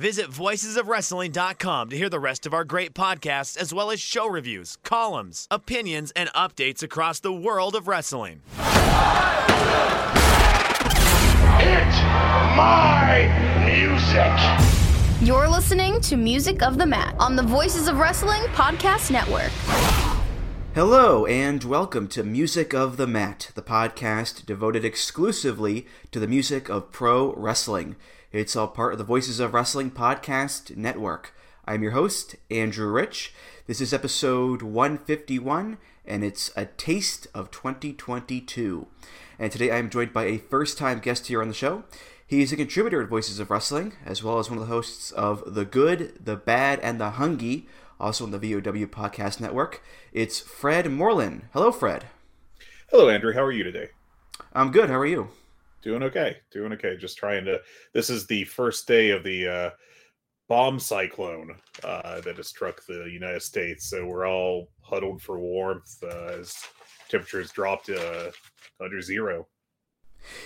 Visit voicesofwrestling.com to hear the rest of our great podcasts, as well as show reviews, columns, opinions, and updates across the world of wrestling. Hit my music. You're listening to Music of the Mat on the Voices of Wrestling Podcast Network. Hello, and welcome to Music of the Mat, the podcast devoted exclusively to the music of pro wrestling. It's all part of the Voices of Wrestling podcast network. I'm your host, Andrew Rich. This is episode 151, and it's a taste of 2022. And today I am joined by a first time guest here on the show. He is a contributor at Voices of Wrestling, as well as one of the hosts of The Good, The Bad, and The Hungee, also on the VOW Podcast Network. It's Fred Morlan. Hello, Fred. Hello, Andrew. How are you today? I'm good. How are you? Doing okay. Doing okay. Just trying to. This is the first day of the uh, bomb cyclone uh, that has struck the United States. So we're all huddled for warmth uh, as temperatures dropped uh, under zero.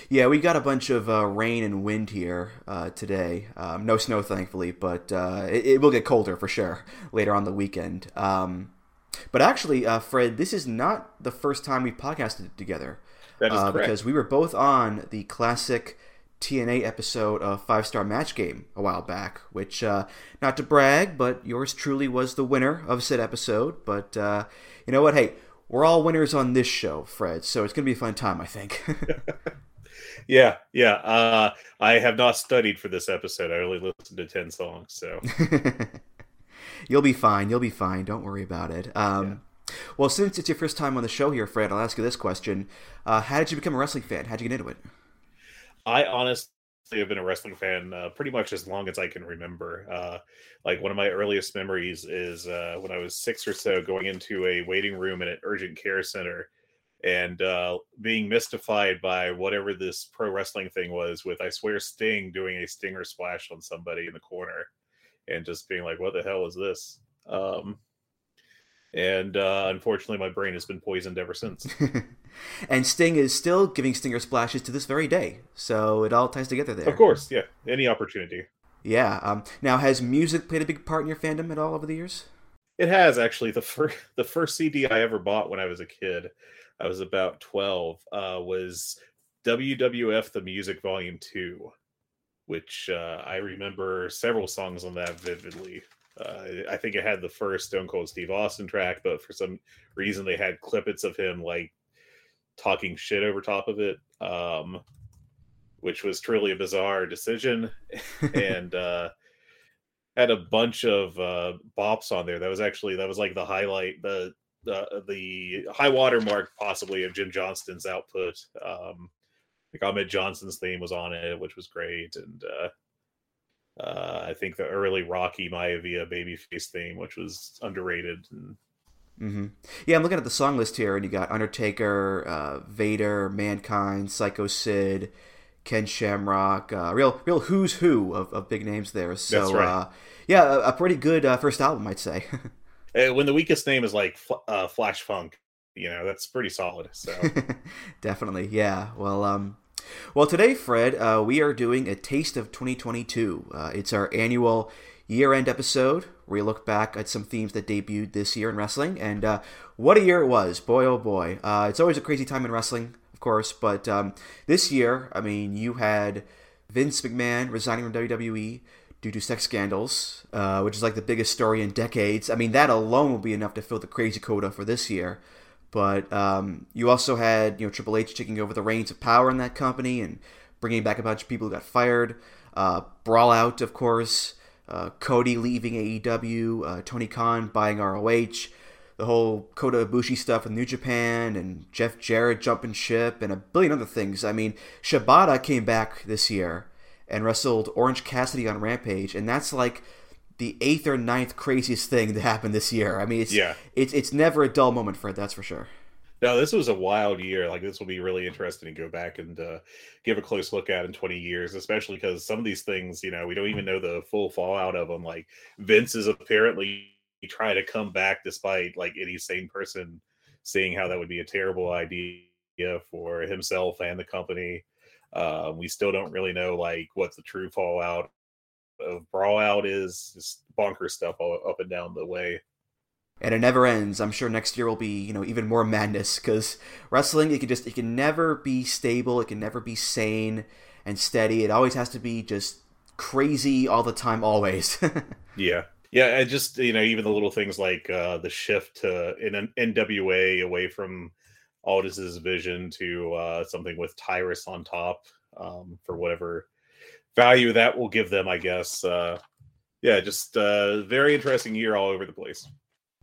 Yeah, we got a bunch of uh, rain and wind here uh, today. Um, no snow, thankfully, but uh, it, it, will get colder for sure later on the weekend. Um, but actually, uh, Fred, this is not the first time we've podcasted together. That is uh, correct. Because we were both on the classic TNA episode of Five Star Match Game a while back, which, uh, not to brag, but yours truly was the winner of said episode. But you know what? Hey, we're all winners on this show, Fred, so it's going to be a fun time, I think. yeah, yeah. Uh, I have not studied for this episode. I only listened to 10 songs, so. You'll be fine. You'll be fine. Don't worry about it. Um, yeah. Well, since it's your first time on the show here, Fred, I'll ask you this question. Uh, how did you become a wrestling fan? How'd you get into it? I honestly have been a wrestling fan uh, pretty much as long as I can remember. Uh, like one of my earliest memories is uh, when I was six or so, going into a waiting room in an urgent care center and uh, being mystified by whatever this pro wrestling thing was. With I swear Sting doing a stinger splash on somebody in the corner, and just being like, "What the hell is this?" Um, and uh, unfortunately, my brain has been poisoned ever since. and Sting is still giving stinger splashes to this very day, so it all ties together there. Of course, yeah. Any opportunity. Yeah. Um, now, has music played a big part in your fandom at all over the years? It has actually. The first the first CD I ever bought when I was a kid, I was about twelve, uh, was WWF the Music Volume Two, which uh, I remember several songs on that vividly. Uh, I think it had the first Stone Cold Steve Austin track, but for some reason they had clippets of him like talking shit over top of it, um, which was truly a bizarre decision, and uh, had a bunch of uh, bops on there. That was actually that was like the highlight, the the the high water mark possibly of Jim Johnston's output. Um, like Ahmed Johnson's theme was on it, which was great, and uh, uh, I think the early Rocky Maivia babyface theme, which was underrated. And... Mm-hmm. Yeah, I'm looking at the song list here, and you got Undertaker, uh, Vader, Mankind, Psycho Sid, Ken Shamrock, uh, real real who's who of, of big names there. So right. uh, yeah, a, a, pretty good uh, first album, I'd say. when the weakest name is like uh, Flash Funk, you know that's pretty solid. So definitely, yeah. Well, um, well today, Fred, uh, we are doing a taste of 2022. Uh, it's our annual year-end episode where we look back at some themes that debuted this year in wrestling, and uh, what a year it was! Boy, oh boy! Uh, it's always a crazy time in wrestling, of course, but um, this year, I mean, you had Vince McMahon resigning from WWE due to sex scandals, uh, which is like the biggest story in decades. I mean, that alone will be enough to fill the crazy quota for this year. But um, you also had you know Triple H taking over the reins of power in that company and bringing back a bunch of people who got fired. Uh, Brawl out, of course. Uh, Cody leaving AEW. Uh, Tony Khan buying ROH. The whole Kota Ibushi stuff with New Japan and Jeff Jarrett jumping ship and a billion other things. I mean, Shibata came back this year and wrestled Orange Cassidy on Rampage, and that's like the eighth or ninth craziest thing to happen this year. I mean, it's yeah. it's it's never a dull moment for it. That's for sure. No, this was a wild year. Like this will be really interesting to go back and uh, give a close look at in 20 years, especially because some of these things, you know, we don't even know the full fallout of them. Like Vince is apparently trying to come back despite like any sane person seeing how that would be a terrible idea for himself and the company. Uh, we still don't really know like what the true fallout of brawl out is. Just bonker stuff all up and down the way. And it never ends. I'm sure next year will be, you know, even more madness because wrestling it can just it can never be stable. It can never be sane and steady. It always has to be just crazy all the time, always. yeah. Yeah, and just you know, even the little things like uh, the shift to in an NWA away from Aldis's vision to uh, something with Tyrus on top um, for whatever value that will give them, I guess. Uh, yeah, just uh, very interesting year all over the place.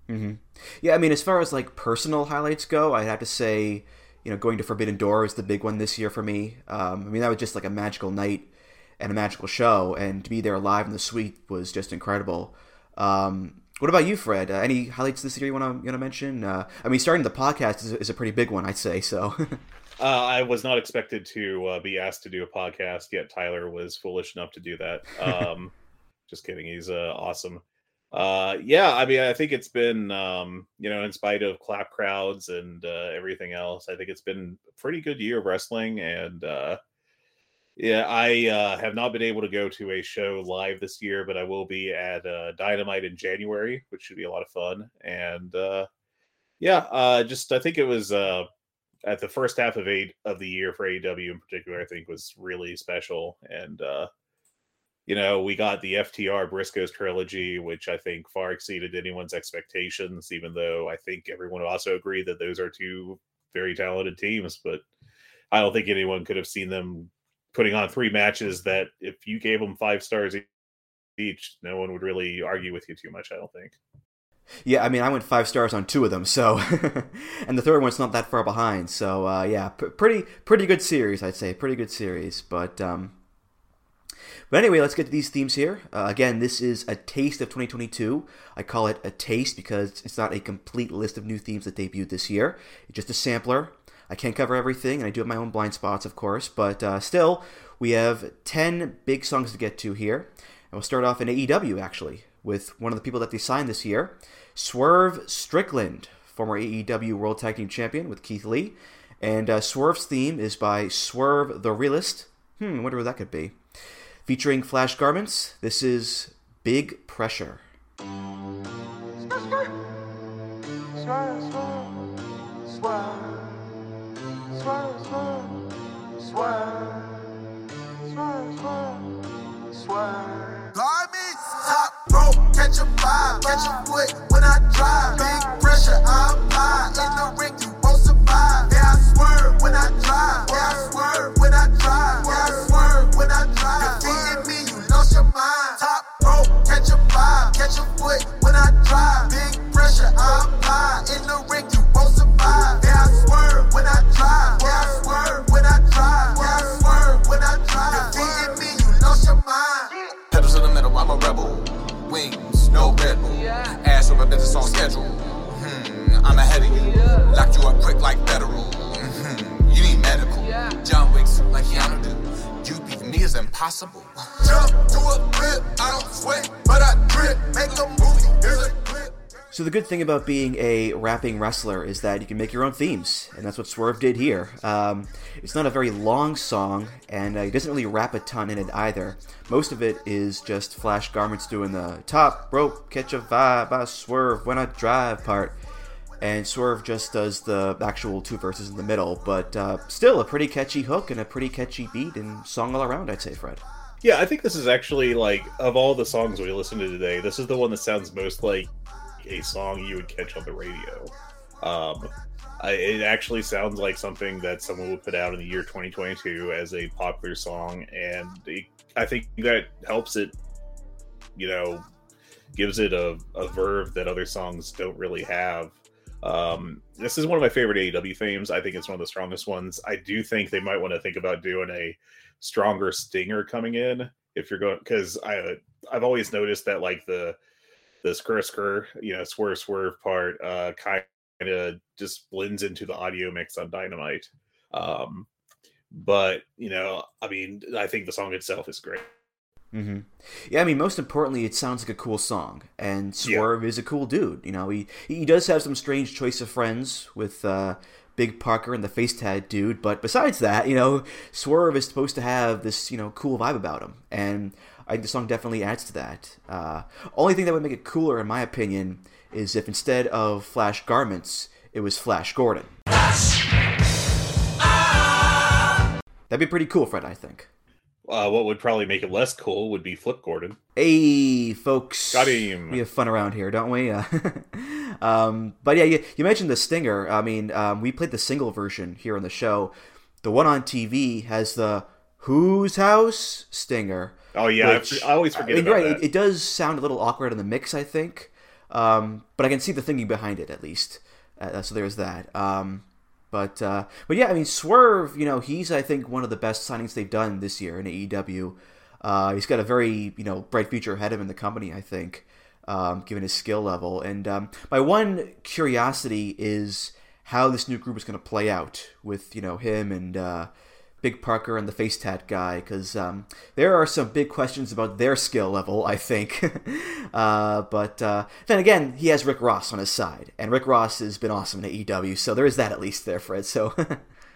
Mm-hmm. Yeah, I mean, as far as like personal highlights go, I'd have to say, you know, going to Forbidden Door is the big one this year for me. Um, I mean, that was just like a magical night and a magical show, and to be there live in the suite was just incredible. Um, what about you, Fred? Uh, any highlights this year you want to mention? Uh, I mean, starting the podcast is, is, a pretty big one, I'd say. So, uh, I was not expected to uh, be asked to do a podcast yet. Tyler was foolish enough to do that. Um, just kidding. He's uh, awesome. Uh, yeah, I mean, I think it's been, um, you know, in spite of clap crowds and everything else, I think it's been a pretty good year of wrestling, and yeah, I uh, have not been able to go to a show live this year, but I will be at uh, Dynamite in January, which should be a lot of fun. And uh, yeah, uh, just I think it was uh, at the first half of eight of the year for AEW in particular. I think was really special, and uh, you know we got the FTR Briscoes trilogy, which I think far exceeded anyone's expectations. Even though I think everyone also agreed that those are two very talented teams, but I don't think anyone could have seen them putting on three matches that if you gave them five stars each, no one would really argue with you too much. I don't think. Yeah, I mean, I went five stars on two of them, so and the third one's not that far behind. So uh, yeah, p- pretty pretty good series, I'd say, pretty good series. But um, but anyway, let's get to these themes here. Uh, again, this is a taste of 2022. I call it a taste because it's not a complete list of new themes that debuted this year. It's just a sampler I can't cover everything, and I do have my own blind spots, of course, but uh, still, we have 10 big songs to get to here. And we'll start off in AEW, actually, with one of the people that they signed this year Swerve Strickland, former AEW World Tag Team Champion with Keith Lee. And uh, Swerve's theme is by Swerve the Realist. Hmm, I wonder what that could be. Featuring Flash Garments, this is Big Pressure. Swerve, swerve, swerve. Swerve, swerve, swerve. Swerve, swerve, swerve catch a vibe, catch a foot when I drive. Big pressure, I apply. In the ring, you won't survive. Yeah, I swerve when I drive. Yeah, I swerve when I drive. Yeah, I swerve when I drive. Defeating me, you lost your mind. Top rope, catch a vibe, catch a foot when I drive. Big pressure, I clip. So the good thing about being a rapping wrestler is that you can make your own themes, and that's what Swerve did here. Um, it's not a very long song, and uh, he doesn't really rap a ton in it either. Most of it is just Flash Garments doing the top rope, catch a vibe, I swerve when I drive part, and Swerve just does the actual two verses in the middle, but uh, still a pretty catchy hook and a pretty catchy beat and song all around, I'd say, Fred. Yeah, I think this is actually like of all the songs we listened to today, this is the one that sounds most like a song you would catch on the radio. Um, I, it actually sounds like something that someone would put out in the year 2022 as a popular song, and it, I think that helps it. You know, gives it a, a verve that other songs don't really have. Um, this is one of my favorite AEW themes. I think it's one of the strongest ones. I do think they might want to think about doing a stronger stinger coming in if you're going because I I've always noticed that like the the skr skr, you know, swerve swerve part uh kind of just blends into the audio mix on Dynamite. Um but you know, I mean, I think the song itself is great. Mm-hmm. Yeah, I mean, most importantly, it sounds like a cool song, and Swerve yeah. is a cool dude. You know, he he does have some strange choice of friends with uh, Big Parker and the face tag dude, but besides that, you know, Swerve is supposed to have this you know cool vibe about him, and I think the song definitely adds to that. Uh, only thing that would make it cooler, in my opinion, is if instead of Flash Garments, it was Flash Gordon. That'd be pretty cool, Fred. I think. Uh, what would probably make it less cool would be Flip Gordon. Hey, folks. Got him. We have fun around here, don't we? Uh, um, but yeah, you, you, mentioned the Stinger. I mean, um, we played the single version here on the show. The one on TV has the Whose House Stinger. Oh yeah, which, I, always forget. I mean, right, it, it, does sound a little awkward in the mix, I think, um, but I can see the thinking behind it at least. Uh, so there's that. Um, but uh, but yeah, I mean Swerve, you know, he's I think one of the best signings they've done this year in AEW. Uh, he's got a very you know bright future ahead of him in the company, I think, um, given his skill level. And um, my one curiosity is how this new group is going to play out with you know him and uh, Big Parker and the face tat guy because um, there are some big questions about their skill level, I think. uh, but uh, then again, he has Rick Ross on his side, and Rick Ross has been awesome in AEW, so there is that at least there, Fred. So.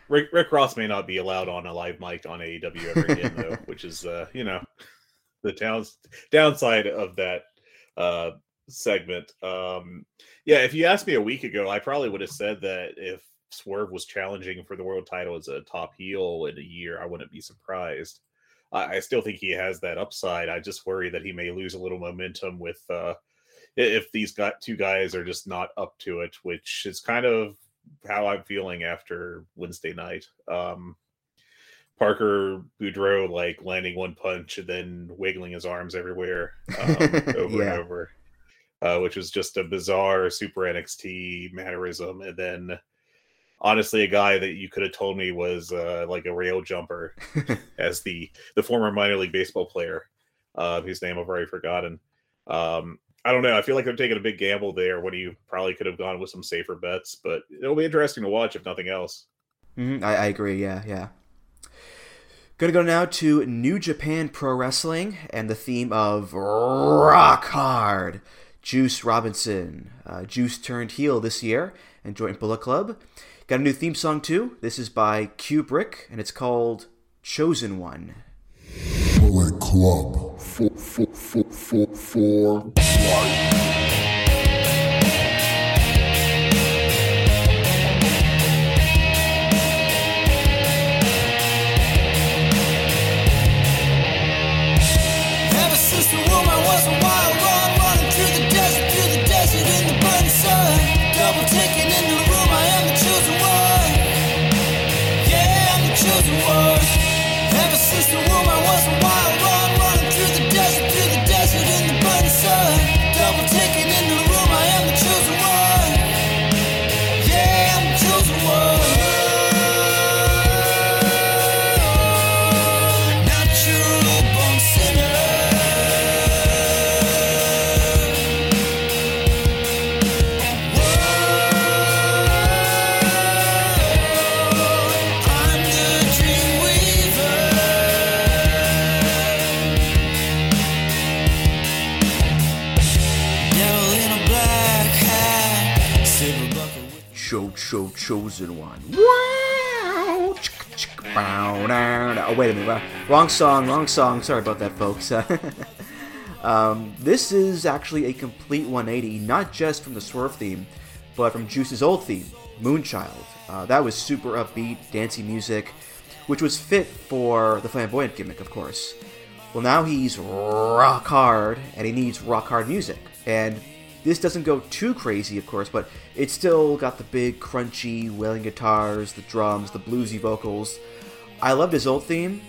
Rick, Rick Ross may not be allowed on a live mic on AEW ever again, though, which is, uh, you know, the downs- downside of that uh, segment. Um, yeah, if you asked me a week ago, I probably would have said that if Swerve was challenging for the world title as a top heel in a year, I wouldn't be surprised. I, I still think he has that upside. I just worry that he may lose a little momentum with uh, if these got two guys are just not up to it, which is kind of how I'm feeling after Wednesday night. Um, Parker Boudreaux like landing one punch and then wiggling his arms everywhere um, over yeah. and over, uh, which was just a bizarre Super NXT mannerism. And then honestly a guy that you could have told me was uh, like a rail jumper as the the former minor league baseball player uh, whose name I've already forgotten. Um, I don't know. I feel like they're taking a big gamble there when you probably could have gone with some safer bets, but it'll be interesting to watch if nothing else. Mm-hmm. I, I agree. Yeah, yeah. Gonna go now to New Japan Pro Wrestling and the theme of Rock Hard. Juice Robinson. Uh, Juice turned heel this year and joined Bullet Club. Got a new theme song too. This is by Kubrick, and it's called Chosen One. Bullet Club. For, for, for, for, for chosen one. Wow! Oh, wait a minute. Wrong song, wrong song. Sorry about that, folks. um, this is actually a complete 180, not just from the Swerve theme, but from Juice's old theme, Moonchild. Uh, that was super upbeat, dancey music, which was fit for the flamboyant gimmick, of course. Well, now he's rock hard, and he needs rock hard music. And this doesn't go too crazy, of course, but it's still got the big, crunchy, wailing guitars, the drums, the bluesy vocals. I loved his old theme,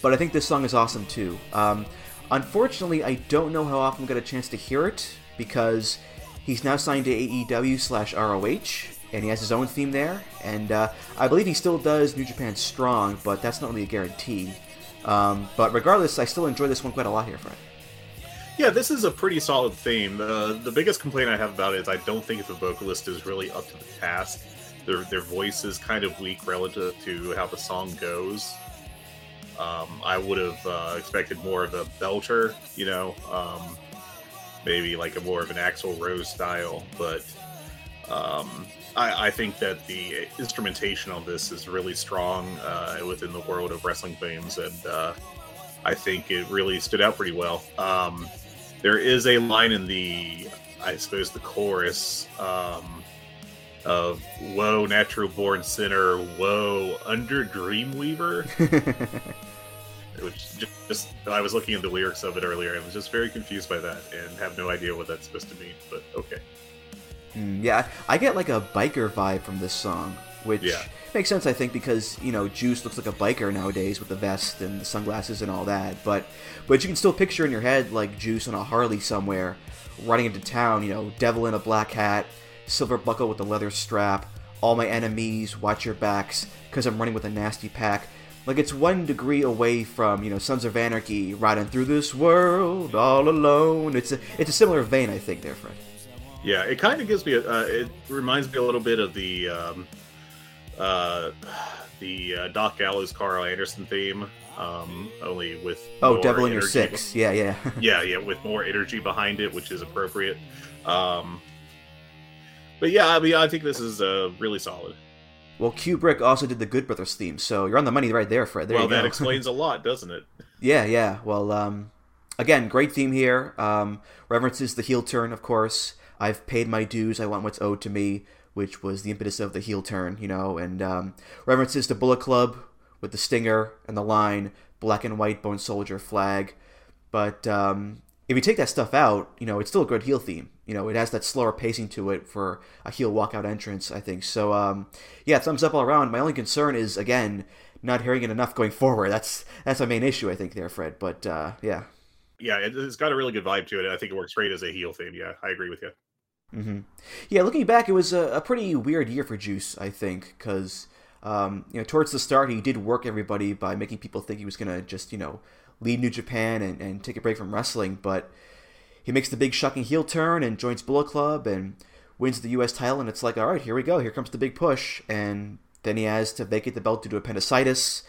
but I think this song is awesome too. Um, unfortunately, I don't know how often to get a chance to hear it because he's now signed to AEW slash ROH, and he has his own theme there. And uh, I believe he still does New Japan Strong, but that's not really a guarantee. Um, but regardless, I still enjoy this one quite a lot here, Fred. Yeah, this is a pretty solid theme. The the biggest complaint I have about it is I don't think the vocalist is really up to the task. Their their voice is kind of weak relative to how the song goes. Um, I would have uh, expected more of a belter, you know, um, maybe like a more of an Axl Rose style, but um, I, I, think that the instrumentation on this is really strong uh, within the world of wrestling themes, and uh, I think it really stood out pretty well. Um, there is a line in the, I suppose, the chorus um, of "Whoa, natural born sinner, whoa, under Dreamweaver," which just, just, I was looking at the lyrics of it earlier and was just very confused by that and have no idea what that's supposed to mean. But okay. Mm, yeah, I get like a biker vibe from this song, which yeah. makes sense, I think, because you know Juice looks like a biker nowadays with the vest and the sunglasses and all that. But but you can still picture in your head like Juice on a Harley somewhere, running into town. You know, devil in a black hat, silver buckle with a leather strap. All my enemies, watch your backs, cause I'm running with a nasty pack. Like it's one degree away from you know Sons of Anarchy riding through this world all alone. It's a it's a similar vein, I think, there, Fred. Yeah, it kind of gives me a. Uh, it reminds me a little bit of the um, uh, the uh, Doc Gallows Carl Anderson theme, um, only with oh, Devil in Your Six. Be- yeah, yeah, yeah, yeah, with more energy behind it, which is appropriate. Um, but yeah, I mean, I think this is uh, really solid. Well, Kubrick also did the Good Brothers theme, so you're on the money right there, Fred. There well, that explains a lot, doesn't it? Yeah, yeah. Well, um, again, great theme here. Um, references the heel turn, of course. I've paid my dues. I want what's owed to me, which was the impetus of the heel turn, you know, and um, references to Bullet Club with the stinger and the line black and white bone soldier flag. But um, if you take that stuff out, you know, it's still a good heel theme. You know, it has that slower pacing to it for a heel walkout entrance, I think. So, um, yeah, thumbs up all around. My only concern is, again, not hearing it enough going forward. That's that's my main issue, I think, there, Fred. But uh, yeah. Yeah, it's got a really good vibe to it. I think it works great as a heel theme. Yeah, I agree with you. Mm-hmm. Yeah, looking back, it was a, a, pretty weird year for Juice, I think, because um, you know towards the start he did work everybody by making people think he was gonna just you know leave New Japan and, and take a break from wrestling, but he makes the big shocking heel turn and joins Bullet Club and wins the U.S. title, and it's like, all right, here we go, here comes the big push, and then he has to vacate the belt due to appendicitis.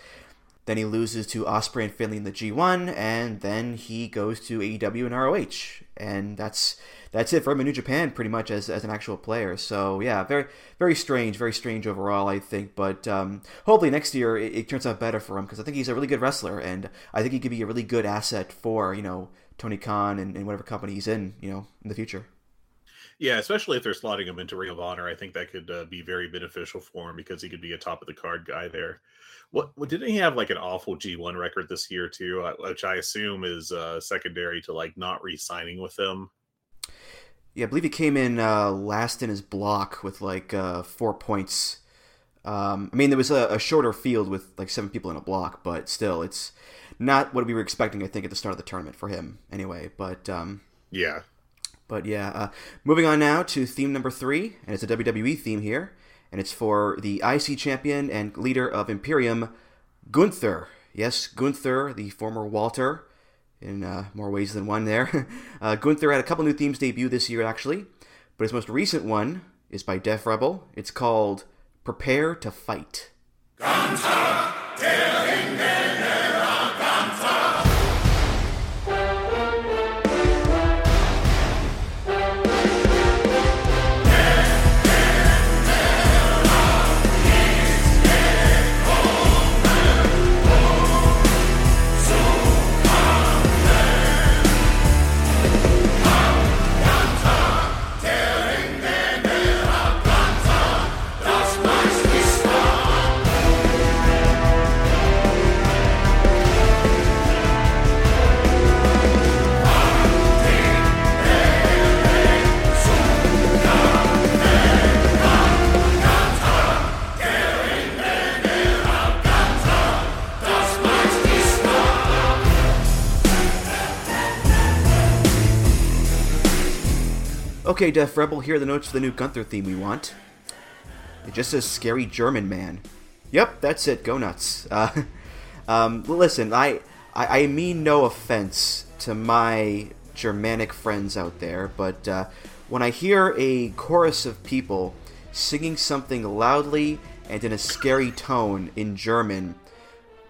Then he loses to Ospreay and Finlay in the G1, and then he goes to AEW and ROH, and that's that's it for him in New Japan, pretty much as, as an actual player. So yeah, very very strange, very strange overall, I think. But um, hopefully next year it, it, turns out better for him because I think he's a really good wrestler, and I think he could be a really good asset for you know Tony Khan and, and whatever company he's in, you know, in the future. Yeah, especially if they're slotting him into Ring of Honor, I think that could uh, be very beneficial for him because he could be a top of the card guy there. What, what didn't he have like an awful G1 record this year too, uh, which I assume is uh, secondary to like not re-signing with them. Yeah, I believe he came in uh, last in his block with like uh, four points. Um, I mean, there was a, a, shorter field with like seven people in a block, but still, it's not what we were expecting. I think at the start of the tournament for him, anyway. But um, yeah, but yeah. Uh, moving on now to theme number three, and it's a WWE theme here, and it's for the IC champion and leader of Imperium, Gunther. Yes, Gunther, the former Walter in uh, more ways than one there. uh, Gunther had a couple new themes debut this year, actually, but his most recent one is by Def Rebel. It's called Prepare to Fight. Gunther, Okay, Def Rebel, here are the notes for the new Gunther theme we want. It just says scary German man. Yep, that's it. Go nuts. Uh, um, listen, I, I, I mean no offense to my Germanic friends out there, but uh, when I hear a chorus of people singing something loudly and in a scary tone in German,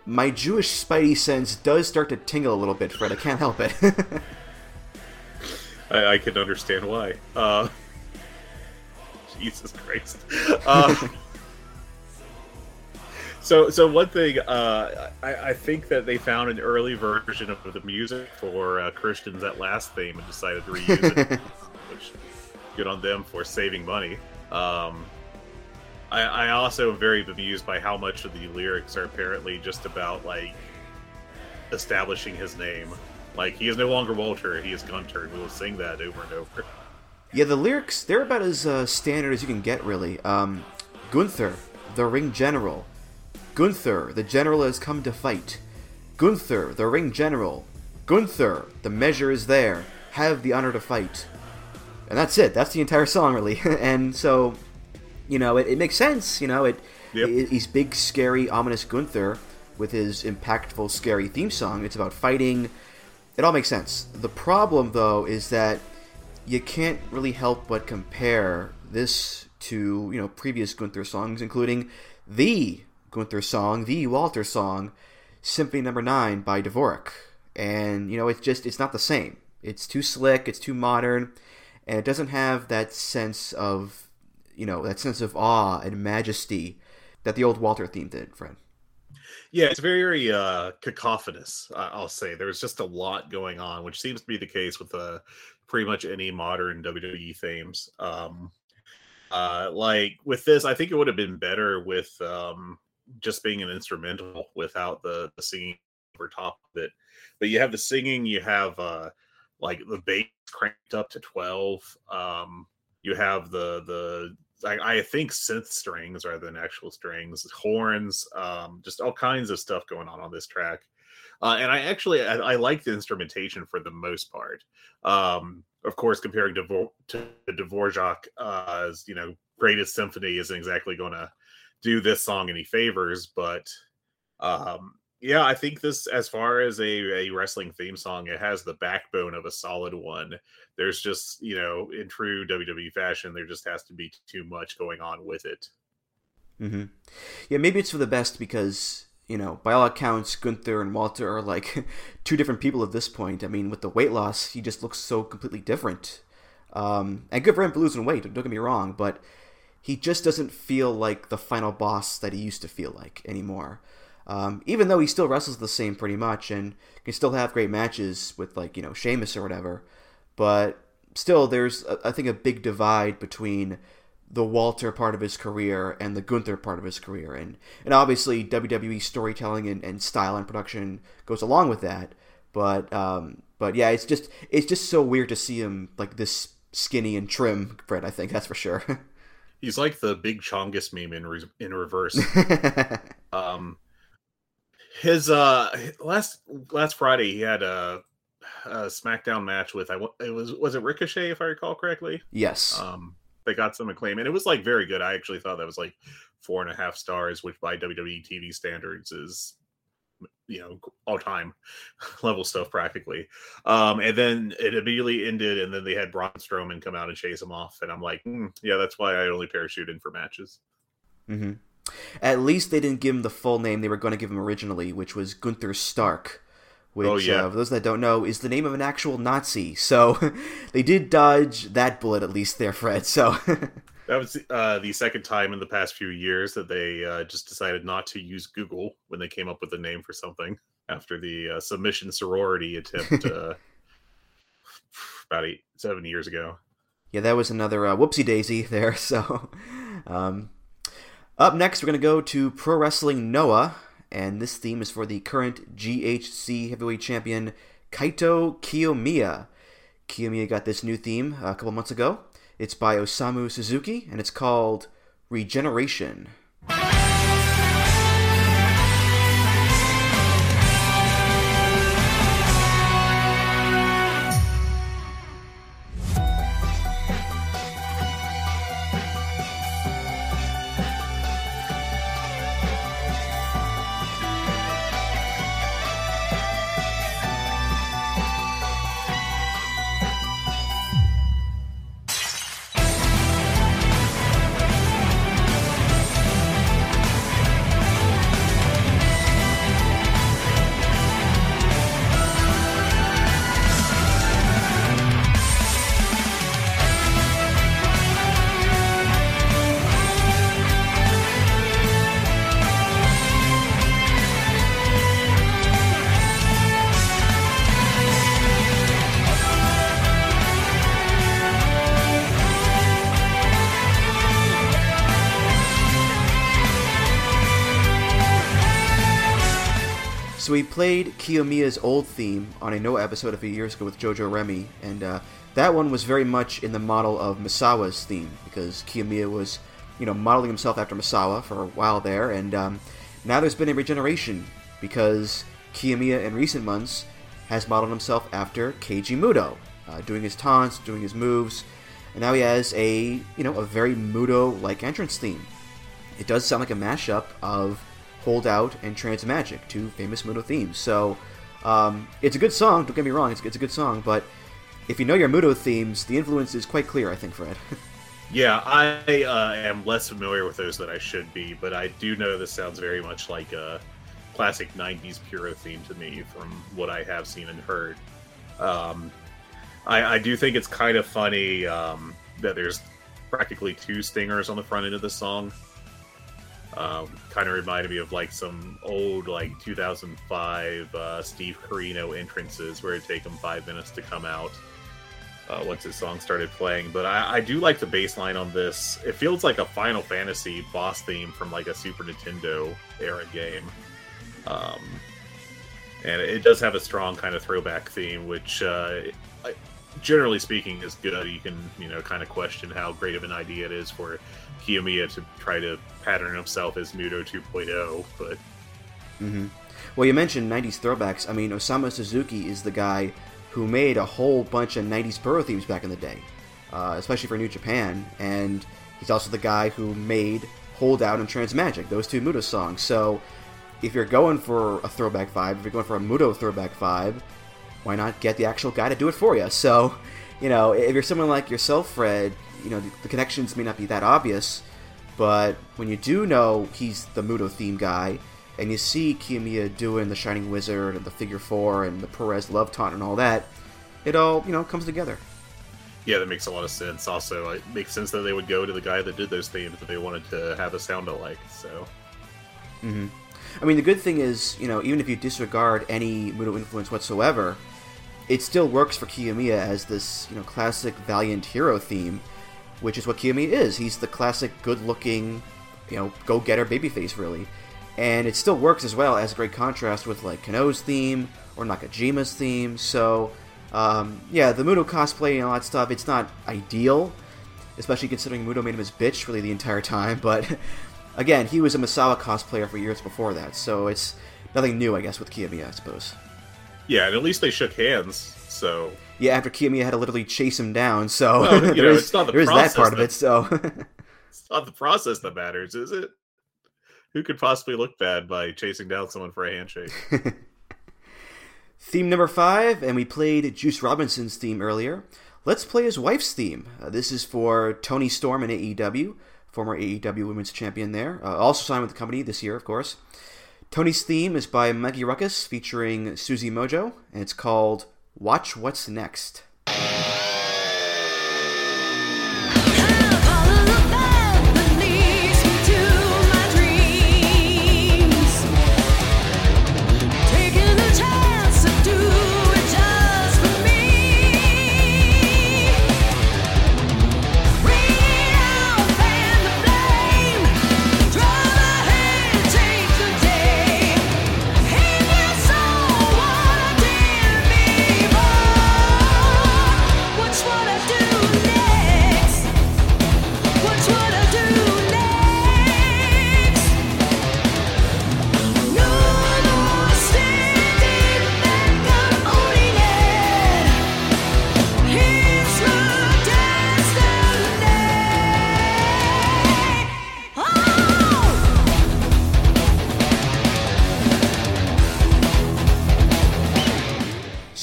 my Jewish spidey sense does start to tingle a little bit, Fred. I can't help it. I, I can understand why. Uh, Jesus Christ. Uh, so, so one thing, uh, I, I, think that they found an early version of the music for uh, Christian's at Last theme and decided to reuse it. which, good on them for saving money. Um, I, I also am very bemused by how much of the lyrics are apparently just about like establishing his name. Like he is no longer Walter; he is Gunther, and we will sing that over and over. Yeah, the lyrics they're about as uh, standard as you can get, really. Um, Gunther, the ring general. Gunther, the general has come to fight. Gunther, the ring general. Gunther, the measure is there. Have the honor to fight. And that's it. That's the entire song, really. and so, you know, it, it makes sense. You know, it, Yep. it he's big, scary, ominous Gunther with his impactful, scary theme song. It's about fighting. It all makes sense. The problem, though, is that you can't really help but compare this to you know previous Gunther songs, including the Gunther song, the Walter song, Symphony Number Nine by Dvorak. And you know, it's just it's not the same. It's too slick. It's too modern, and it doesn't have that sense of you know that sense of awe and majesty that the old Walter theme did, Fred. Yeah, it's very uh, cacophonous. I'll say there's just a lot going on, which seems to be the case with uh, pretty much any modern WWE themes. Um, uh, like with this, I think it would have been better with um, just being an instrumental without the, the singing over top of it. But you have the singing, you have uh, like the bass cranked up to twelve. Um, you have the the I, I think synth strings rather than actual strings, horns, um, just all kinds of stuff going on on this track. Uh, and I actually I, I like the instrumentation for the most part. Um, of course, comparing Dvor- to Dvorak, uh, you know, greatest symphony isn't exactly going to do this song any favors, but um, yeah, I think this, as far as a, a wrestling theme song, it has the backbone of a solid one. There's just, you know, in true WWE fashion, there just has to be too much going on with it. Mm-hmm. Yeah, maybe it's for the best because you know, by all accounts, Gunther and Walter are like two different people at this point. I mean, with the weight loss, he just looks so completely different. Um, and good for him for losing weight. Don't get me wrong, but he just doesn't feel like the final boss that he used to feel like anymore. Um, even though he still wrestles the same pretty much and can still have great matches with like you know Sheamus or whatever, but still there's I think a big divide between the Walter part of his career and the Gunther part of his career. And and obviously WWE storytelling and, and style and production goes along with that. But um, but yeah, it's just it's just so weird to see him like this skinny and trim, Fred. I think that's for sure. He's like the big Chungus meme in re- in reverse. um, his uh last last Friday he had a, a SmackDown match with I it was was it Ricochet if I recall correctly. yes. Um, they got some acclaim and it was like very good. I actually thought that was like four and a half stars, which by WWE TV standards is you know all time level stuff practically. Um, and then it immediately ended, and then they had Braun Strowman come out and chase him off, and I'm like, "Hmm, yeah, that's why I only parachute in for matches. hmm At least they didn't give him the full name they were going to give him originally, which was Gunther Stark. Which, Oh, yeah. uh, for those that don't know, is the name of an actual Nazi. So they did dodge that bullet at least there, Fred. So That was uh, the second time in the past few years that they uh, just decided not to use Google when they came up with a name for something after the uh, submission sorority attempt uh, about eight, seven years ago. yeah, that was another uh, whoopsie daisy there. So um, up next, we're going to go to Pro Wrestling Noah, and this theme is for the current GHC Heavyweight Champion Kaito Kiyomiya. Kiyomiya got this new theme a couple months ago. It's by Osamu Suzuki, and it's called Regeneration. So we played Kiyomiya's old theme on a Noah episode a few years ago with Jojo Remy, and uh, that one was very much in the model of Misawa's theme because Kiyomiya was, you know, modeling himself after Misawa for a while there, and um, now there's been a regeneration because Kiyomiya in recent months has modeled himself after Keiji Muto, uh, doing his taunts, doing his moves, and now he has a you know a very Muto-like entrance theme. It does sound like a mashup of Hold Out and Trance Magic, two famous Muto themes. So um, it's a good song. Don't get me wrong, it's, it's a good song, but if you know your Muto themes, the influence is quite clear, I think, Fred. Yeah, I uh, am less familiar with those than I should be, but I do know this sounds very much like a classic 90s Puro theme to me from what I have seen and heard. Um, I, I, do think it's kind of funny um, that there's practically two stingers on the front end of the song. Um, kind of reminded me of like some old like 2005 uh, Steve Corino entrances where it'd take him five minutes to come out uh, once his song started playing. But I, I, do like the bass line on this. It feels like a Final Fantasy boss theme from like a Super Nintendo era game. Um, and it does have a strong kind of throwback theme, which uh, generally speaking is good. You can you know kind of question how great of an idea it is for Kiyomiya to try to pattern himself as Muto 2.0, but. Mm-hmm. Well, you mentioned 90s throwbacks. I mean, Osamu Suzuki is the guy who made a whole bunch of 90s Puro themes back in the day, uh, especially for New Japan, and he's also the guy who made Hold Out and Trance Magic, those two Muto songs. So if you're going for a throwback vibe, if you're going for a Muto throwback vibe, why not get the actual guy to do it for you? So, you know, if you're someone like yourself, Fred, you know, the, the connections may not be that obvious, but when you do know he's the Muto theme guy, and you see Kiyomiya doing the Shining Wizard and the Figure Four and the Puroresu Love Taunt and all that, it all, you know, comes together. Yeah, that makes a lot of sense. Also, it makes sense that they would go to the guy that did those themes that they wanted to have a sound alike, so. Mm-hmm. I mean, the good thing is, you know, even if you disregard any Muto influence whatsoever, it still works for Kiyomiya as this, you know, classic valiant hero theme, which is what Kiyomi is. He's the classic good-looking, you know, go-getter babyface, really. And it still works as well as a great contrast with, like, Kano's theme or Nakajima's theme. So, um, yeah, the Muto cosplay and all that stuff, it's not ideal, especially considering Muto made him his bitch really the entire time, but again, he was a Misawa cosplayer for years before that, so it's nothing new, I guess, with Kiyomi, I suppose. Yeah, and at least they shook hands, so. Yeah, after Kiyomiya had to literally chase him down, so well, you know, it's the there is that part that, of it. So it's not the process that matters, is it? Who could possibly look bad by chasing down someone for a handshake? theme number five, and we played Juice Robinson's theme earlier. Let's play his wife's theme. Uh, this is for Toni Storm in AEW former AEW Women's Champion there. Uh, also signed with the company this year, of course. Toni's theme is by Mikey Rukus featuring Susie Mojo, and it's called Watch What's Next.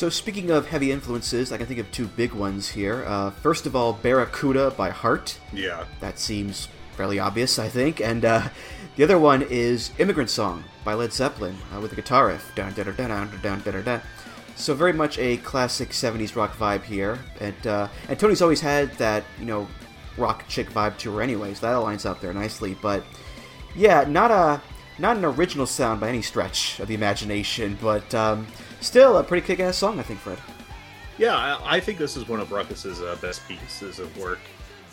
So speaking of heavy influences, I can think of two big ones here. Uh, first of all, Barracuda by Heart. Yeah. That seems fairly obvious, I think. And uh, the other one is Immigrant Song by Led Zeppelin uh, with the guitar riff. Down, down, down. So very much a classic 70s rock vibe here. And, uh, and Toni's always had that, you know, rock chick vibe to her anyways. That aligns up there nicely. But yeah, not a not an original sound by any stretch of the imagination, but um, still a pretty kick-ass song, I think, Fred. Yeah, I, I think this is one of Rukus's uh, best pieces of work.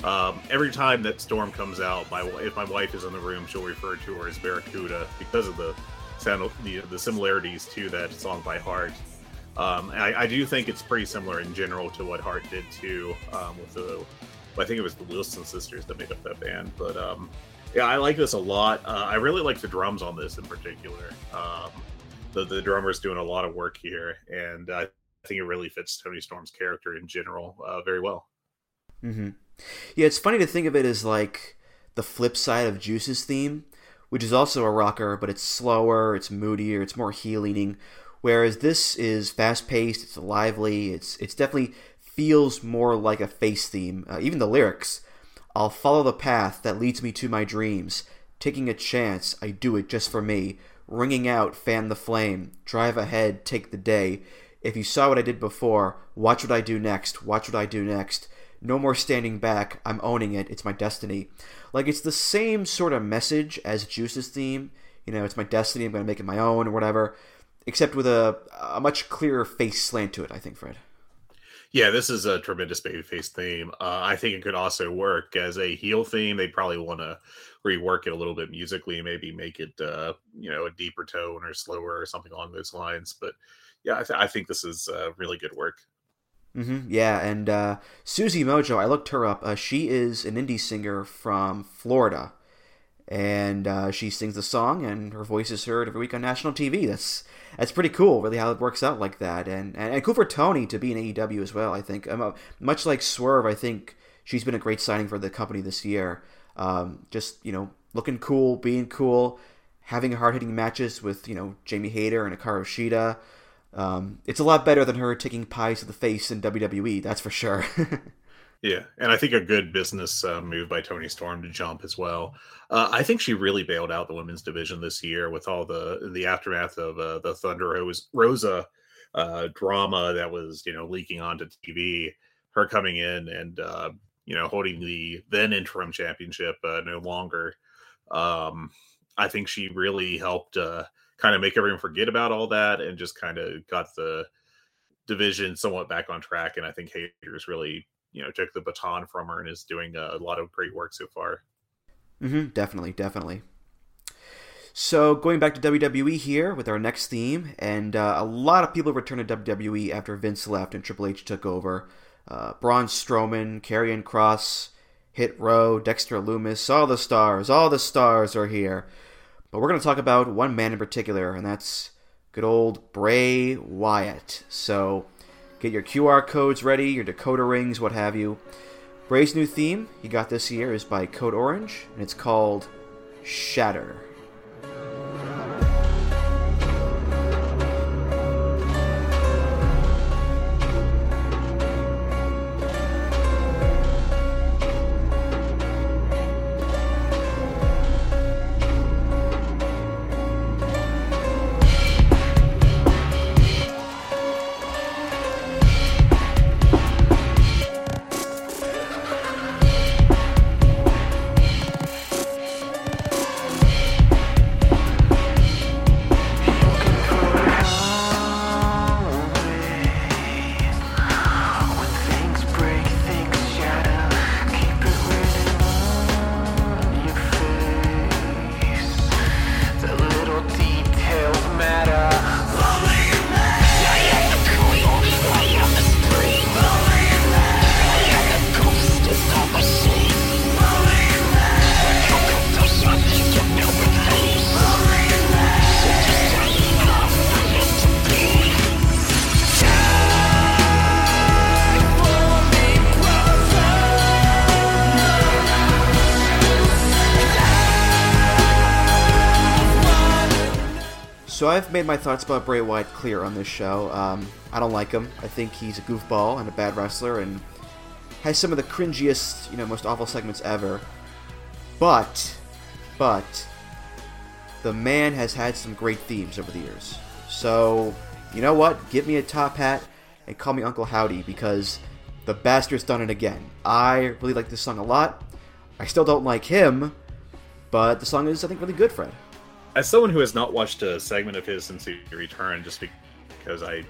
Um, every time that Storm comes out, my if my wife is in the room, she'll refer to her as Barracuda because of the sound the, the similarities to that song by Heart. Um, I, I, do think it's pretty similar in general to what Heart did too um, with the. I think it was the Wilson sisters that made up that band, but um, yeah, I like this a lot. Uh, I really like the drums on this in particular. Um, the the drummer's doing a lot of work here, and I think it really fits Toni Storm's character in general uh, very well. Mm-hmm. Yeah, it's funny to think of it as like the flip side of Juice's theme, which is also a rocker, but it's slower, it's moodier, it's more healing. Whereas this is fast paced, it's lively, it's it's definitely feels more like a face theme. Uh, even the lyrics, I'll follow the path that leads me to my dreams. Taking a chance, I do it just for me. Ringing out, fan the flame. Drive ahead, take the day. If you saw what I did before, watch what I do next. Watch what I do next. No more standing back. I'm owning it. It's my destiny. Like, it's the same sort of message as Juice's theme. You know, it's my destiny. I'm going to make it my own or whatever. Except with a, a much clearer face slant to it, I think, Fred. Yeah, this is a tremendous babyface theme. Uh, I think it could also work as a heel theme. They'd probably want to rework it a little bit musically, maybe make it, uh, you know, a deeper tone or slower or something along those lines. But yeah, I, th- I think this is uh, really good work. Mm-hmm. Yeah, and uh, Susie Mojo, I looked her up. Uh, she is an indie singer from Florida, and uh, she sings the song, and her voice is heard every week on national TV. That's that's pretty cool, really, how it works out like that, and and, and cool for Toni to be in AEW as well. I think, um, much like Swerve, I think she's been a great signing for the company this year. Um, just you know, looking cool, being cool, having hard hitting matches with you know Jamie Hayter and Hikaru Shida. Um, it's a lot better than her taking pies to the face in WWE, that's for sure. yeah, and I think a good business uh, move by Toni Storm to jump as well. Uh, I think she really bailed out the women's division this year with all the the aftermath of uh, the Thunder Rosa uh, drama that was you know leaking onto TV. Her coming in and uh, you know holding the then interim championship uh, no longer. Um, I think she really helped kind of make everyone forget about all that and just kind of got the division somewhat back on track. And I think Hayter's really, you know, took the baton from her and is doing a lot of great work so far. Mm-hmm, definitely, definitely. So going back to WWE here with our next theme, and uh, a lot of people returned to WWE after Vince left and Triple H took over. Uh, Braun Strowman, Karrion Kross, Hit Row, Dexter Lumis, all the stars, all the stars are here. But we're going to talk about one man in particular, and that's good old Bray Wyatt. So get your QR codes ready, your decoder rings, what have you. Bray's new theme he got this year is by Code Orange, and it's called Shatter. Made my thoughts about Bray Wyatt clear on this show. Um, I don't like him. I think he's a goofball and a bad wrestler, and has some of the cringiest, you know, most awful segments ever. But, but, the man has had some great themes over the years. So, you know what? Give me a top hat and call me Uncle Howdy because the bastard's done it again. I really like this song a lot. I still don't like him, but the song is, I think, really good, Fred as someone who has not watched a segment of his since he returned, just because I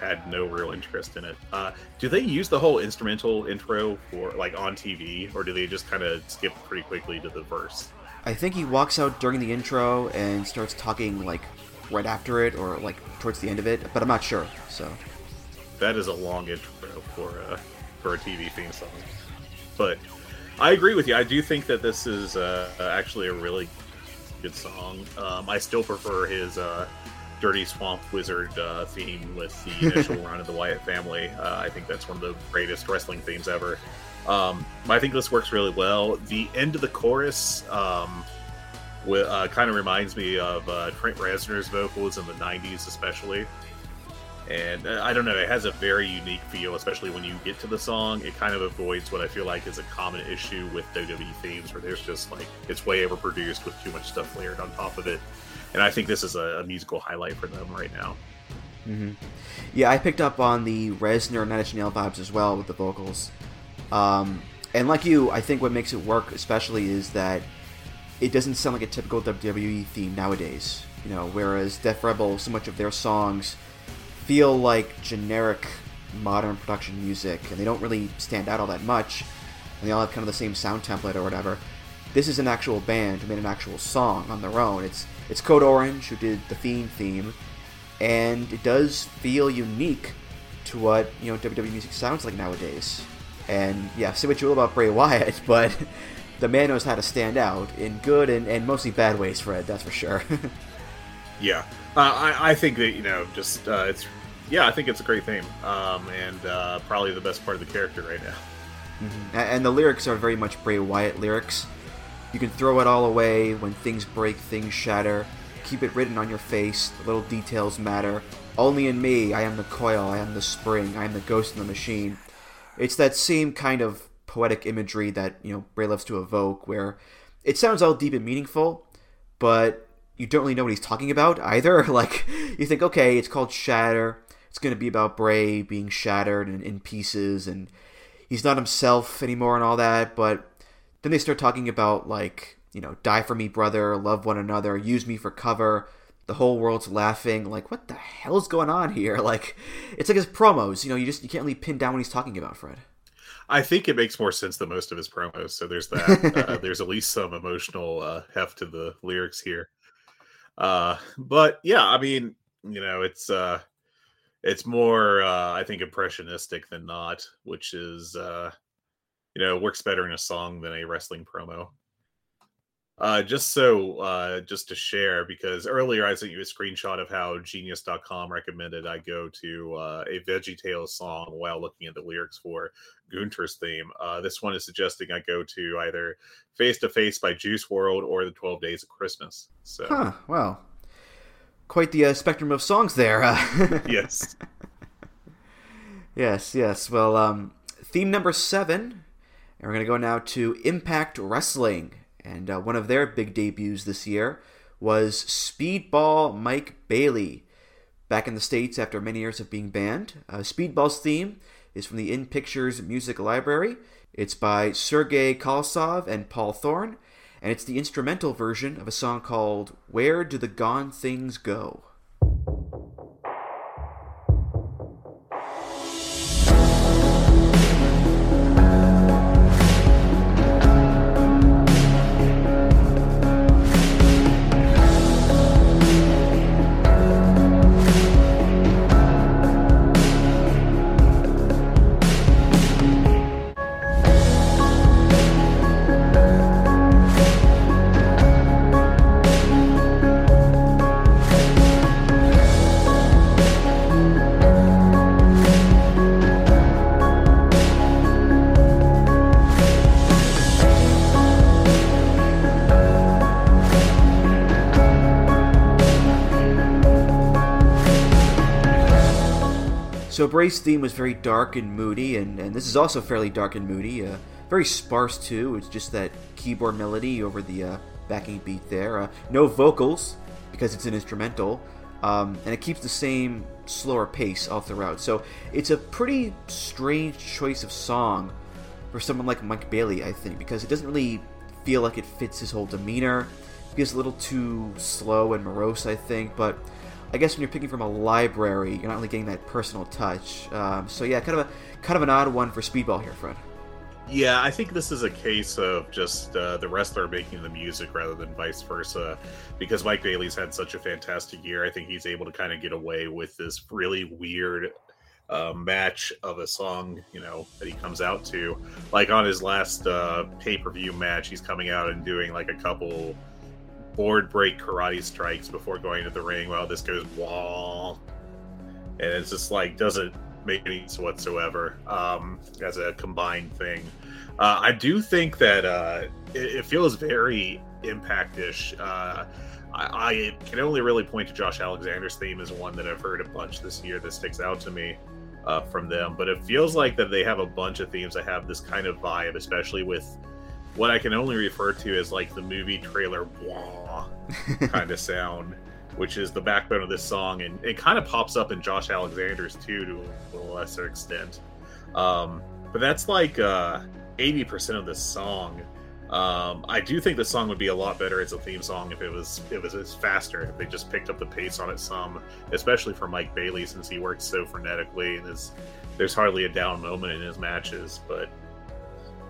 had no real interest in it, uh, do they use the whole instrumental intro for like on TV, or do they just kind of skip pretty quickly to the verse? I think he walks out during the intro and starts talking like right after it or like towards the end of it, but I'm not sure. So that is a long intro for uh, for a TV theme song. But I agree with you. I do think that this is uh, actually a really good song. Um, I still prefer his uh, Dirty Swamp Wizard uh, theme with the initial run of the Wyatt family. Uh, I think that's one of the greatest wrestling themes ever. Um, I think this works really well. The end of the chorus um, uh, kind of reminds me of uh, Trent Reznor's vocals in the 90s, especially. And uh, I don't know, it has a very unique feel, especially when you get to the song. It kind of avoids what I feel like is a common issue with WWE themes, where there's just like it's way overproduced with too much stuff layered on top of it. And I think this is a, a musical highlight for them right now. Mm-hmm. Yeah, I picked up on the Reznor Nine Inch Nail vibes as well with the vocals. Um, and like you, I think what makes it work especially is that it doesn't sound like a typical WWE theme nowadays. You know, whereas Def Rebel, so much of their songs feel like generic modern production music, and they don't really stand out all that much, and they all have kind of the same sound template or whatever. This is an actual band who made an actual song on their own. It's it's Code Orange who did the Fiend theme, and it does feel unique to what you know WWE music sounds like nowadays. And yeah, say what you will about Bray Wyatt, but the man knows how to stand out in good and, and mostly bad ways, Fred. That's for sure. yeah, uh, I, I think that you know, just uh, it's yeah, I think it's a great theme, um, and uh, probably the best part of the character right now. Mm-hmm. And the lyrics are very much Bray Wyatt lyrics. You can throw it all away when things break, things shatter. Keep it written on your face. The little details matter. Only in me, I am the coil, I am the spring, I am the ghost in the machine. It's that same kind of poetic imagery that you know Bray loves to evoke, where it sounds all deep and meaningful, but you don't really know what he's talking about either. like you think, okay, it's called Shatter. It's going to be about Bray being shattered and in pieces, and he's not himself anymore and all that. But then they start talking about like you know, die for me, brother, love one another, use me for cover. The whole world's laughing. Like, what the hell's going on here? Like, it's like his promos. You know, you just you can't really pin down what he's talking about, Fred. I think it makes more sense than most of his promos. So there's that. uh, there's at least some emotional uh, heft to the lyrics here. Uh, but yeah, I mean, you know, it's uh, it's more uh, I think impressionistic than not, which is uh, you know works better in a song than a wrestling promo. Uh, just so, uh, just to share, because earlier I sent you a screenshot of how Genius.com recommended I go to uh, a VeggieTales song while looking at the lyrics for Gunther's theme. Uh, this one is suggesting I go to either Face to Face by Juice WRLD or the 12 Days of Christmas. So, huh, well, quite the uh, spectrum of songs there. yes. yes, yes. Well, um, theme number seven, and we're going to go now to Impact Wrestling. And uh, one of their big debuts this year was Speedball Mike Bailey. Back in the States after many years of being banned. Uh, Speedball's theme is from the In Pictures Music Library. It's by Sergei Kolosov and Paul Thorn, and it's the instrumental version of a song called Where Do the Gone Things Go? So Bray's theme was very dark and moody, and, and this is also fairly dark and moody. Uh, very sparse too. It's just that keyboard melody over the uh, backing beat there. Uh, no vocals because it's an instrumental, um, and it keeps the same slower pace all throughout. So it's a pretty strange choice of song for someone like Mike Bailey, I think, because it doesn't really feel like it fits his whole demeanor. It feels a little too slow and morose, I think, but I guess when you're picking from a library, you're not really getting that personal touch. Um, so yeah, kind of a kind of an odd one for Speedball here, Fred. Yeah, I think this is a case of just uh, the wrestler making the music rather than vice versa. Because Mike Bailey's had such a fantastic year, I think he's able to kind of get away with this really weird uh, match of a song, you know, that he comes out to. Like on his last uh, pay per view match, he's coming out and doing like a couple board break karate strikes before going to the ring. While this goes wall, and it's just like doesn't make any sense whatsoever um, as a combined thing. Uh, I do think that uh, it, it feels very impact-ish. Uh, I, I, can only really point to Josh Alexander's theme as one that I've heard a bunch this year that sticks out to me uh, from them. But it feels like that they have a bunch of themes that have this kind of vibe, especially with what I can only refer to as like the movie trailer blah kind of sound which is the backbone of this song, and it kind of pops up in Josh Alexander's too, to a lesser extent. Um, but that's like uh, eighty percent of the song. Um, I do think the song would be a lot better as a theme song if it was it was faster. If they just picked up the pace on it some, especially for Mike Bailey since he works so frenetically and is there's hardly a down moment in his matches. But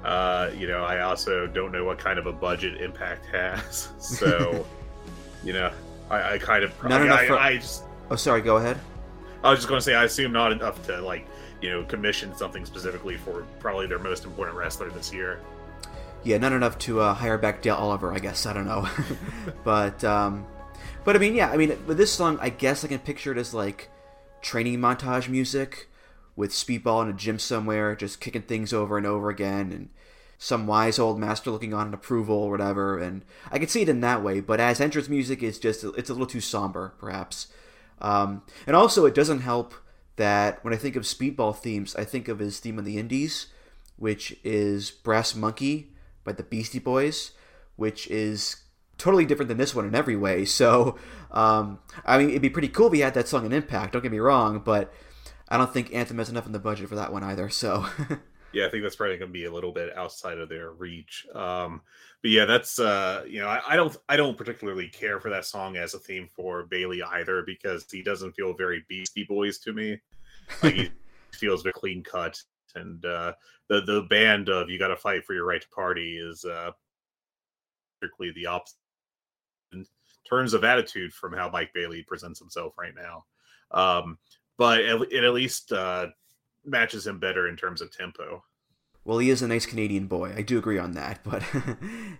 uh, you know, I also don't know what kind of a budget Impact has, so you know, I, I kind of Not I, enough I, for- I just Oh, sorry. Go ahead. I was just going to say I assume not enough to like you know commission something specifically for probably their most important wrestler this year. Yeah, not enough to uh, hire back Dale Oliver, I guess. I don't know, but um, but I mean, yeah, I mean, with this song, I guess I can picture it as like training montage music with Speedball in a gym somewhere, just kicking things over and over again, and some wise old master looking on in approval or whatever. And I can see it in that way, but as entrance music, it's just it's a little too somber, perhaps. Um, and also, it doesn't help that when I think of Speedball themes, I think of his theme on the Indies, which is Brass Monkey by the Beastie Boys, which is totally different than this one in every way. So, um, I mean, it'd be pretty cool if he had that song in Impact. Don't get me wrong, but I don't think Anthem has enough in the budget for that one either. So, Yeah, I think that's probably going to be a little bit outside of their reach. Um, but yeah, that's uh, you know, I, I don't I don't particularly care for that song as a theme for Bailey either because he doesn't feel very Beastie Boys to me. Like he feels very clean cut, and uh, the the band of "You Got to Fight for Your Right to Party" is uh, strictly the opposite in terms of attitude from how Mike Bailey presents himself right now. Um, but it, at least uh, matches him better in terms of tempo. well, he is a nice Canadian boy. I do agree on that. But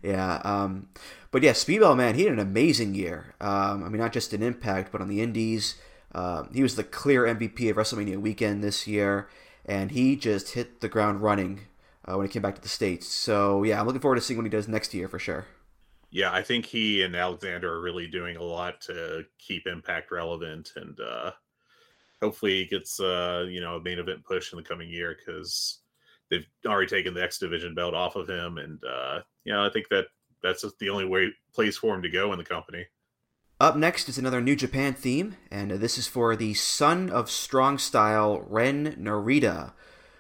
yeah, um, but yeah, Speedball man, he had an amazing year. Um, I mean, not just in Impact, but on the Indies. Um, he was the clear MVP of WrestleMania weekend this year, and he just hit the ground running uh, when he came back to the states. So yeah, I'm looking forward to seeing what he does next year for sure. Yeah, I think he and Alexander are really doing a lot to keep Impact relevant, and uh, hopefully he gets uh, you know a main event push in the coming year because they've already taken the X Division belt off of him, and uh, you know I think that that's the only way place for him to go in the company. Up next is another New Japan theme, and this is for the son of strong style, Ren Narita,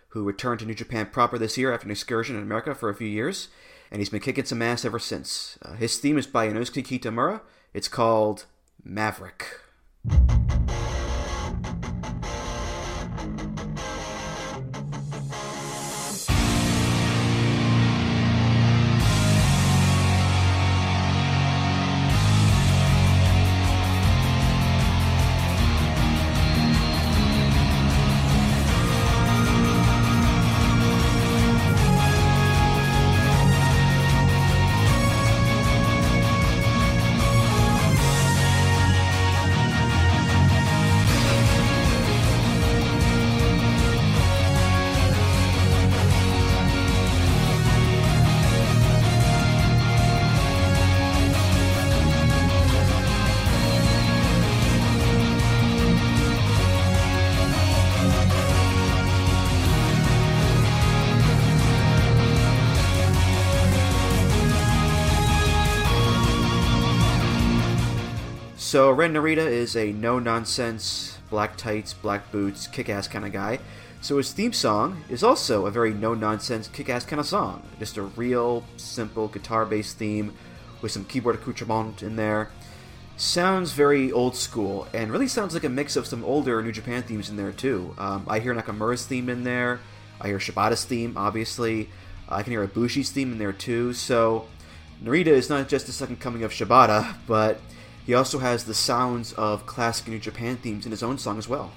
who returned to New Japan proper this year after an excursion in America for a few years, and he's been kicking some ass ever since. Uh, his theme is by Yonosuke Kitamura. It's called Maverick. So Ren Narita is a no nonsense, black tights, black boots, kick ass kind of guy. So his theme song is also a very no nonsense, kick ass kind of song. Just a real simple guitar based theme with some keyboard accoutrement in there. Sounds very old school and really sounds like a mix of some older New Japan themes in there too. Um, I hear Nakamura's theme in there. I hear Shibata's theme, obviously. I can hear Ibushi's theme in there too. So Narita is not just the second coming of Shibata, but he also has the sounds of classic New Japan themes in his own song as well.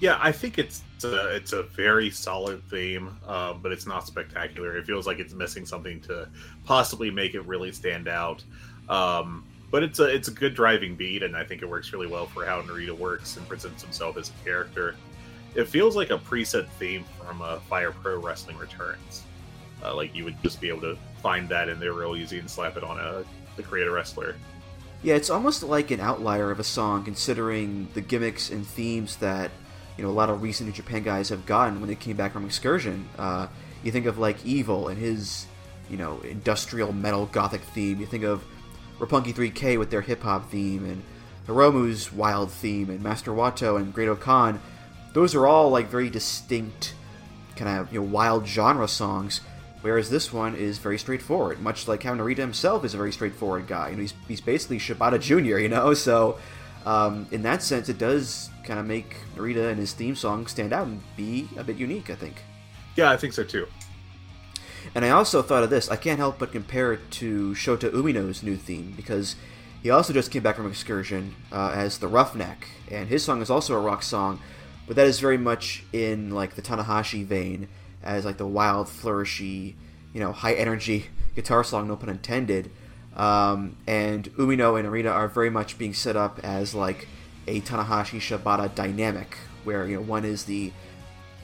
Yeah, I think it's a, it's a very solid theme, uh, but it's not spectacular. It feels like it's missing something to possibly make it really stand out. Um, but it's a it's a good driving beat, and I think it works really well for how Narita works and presents himself as a character. It feels like a preset theme from uh, Fire Pro Wrestling Returns. Uh, like you would just be able to find that in there real easy and slap it on a the creator wrestler. Yeah, it's almost like an outlier of a song, considering the gimmicks and themes that you know a lot of recent New Japan guys have gotten when they came back from Excursion. Uh, you think of like Evil and his you know industrial metal gothic theme. You think of Roppongi 3K with their hip hop theme and Hiromu's wild theme and Master Wato and Great-O-Khan. Those are all like very distinct kind of you know wild genre songs Whereas this one is very straightforward, much like how Narita himself is a very straightforward guy. You know, he's, he's basically Shibata Jr., you know? So, um, in that sense, it does kind of make Narita and his theme song stand out and be a bit unique, I think. Yeah, I think so too. And I also thought of this. I can't help but compare it to Shota Umino's new theme because he also just came back from Excursion uh, as the Roughneck, and his song is also a rock song, but that is very much in like the Tanahashi vein as like the wild, flourishy, you know, high energy guitar song, no pun intended. Um, and Umino and Narita are very much being set up as like a Tanahashi Shibata dynamic, where you know one is the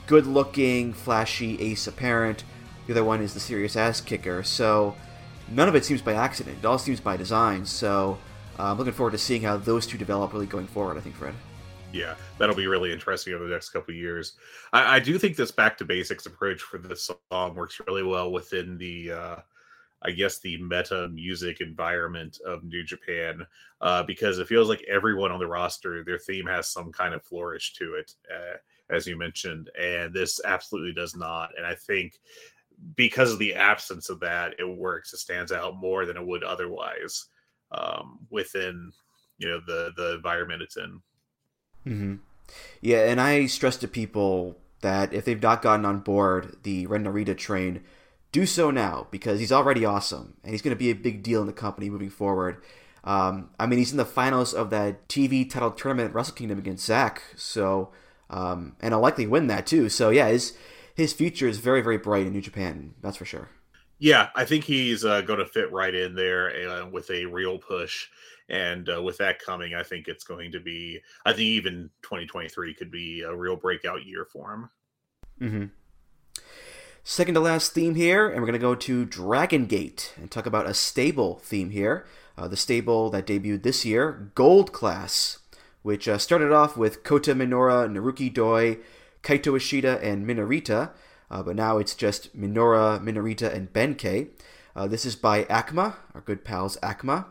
good-looking, flashy ace apparent, the other one is the serious ass kicker. So none of it seems by accident; it all seems by design. So uh, I'm looking forward to seeing how those two develop really going forward. I think, Fred yeah, that'll be really interesting over the next couple years. I, I, do think this back to basics approach for this song works really well within the, uh, I guess, the meta music environment of New Japan, uh, because it feels like everyone on the roster, their theme has some kind of flourish to it, uh, as you mentioned, and this absolutely does not. And I think because of the absence of that, it works. It stands out more than it would otherwise um, within, you know, the the environment it's in. Mm-hmm. Yeah, and I stress to people that if they've not gotten on board the Ren Narita train, do so now because he's already awesome and he's going to be a big deal in the company moving forward. Um, I mean, he's in the finals of that TV title tournament at Wrestle Kingdom against Zack, so um, and I'll likely win that too. So yeah, his his future is very very bright in New Japan. That's for sure. Yeah, I think he's uh, going to fit right in there uh, with a real push. And uh, with that coming, I think it's going to be, I think even 2023 could be a real breakout year for him. Mm-hmm. Second to last theme here, and we're going to go to Dragon Gate and talk about a stable theme here. Uh, the stable that debuted this year, Gold Class, which uh, started off with Kota Minoura, Naruki Doi, Kaito Ishida, and Minorita, uh, but now it's just Minoura, Minorita, and Benkei. Uh, this is by Akma, our good pals Akma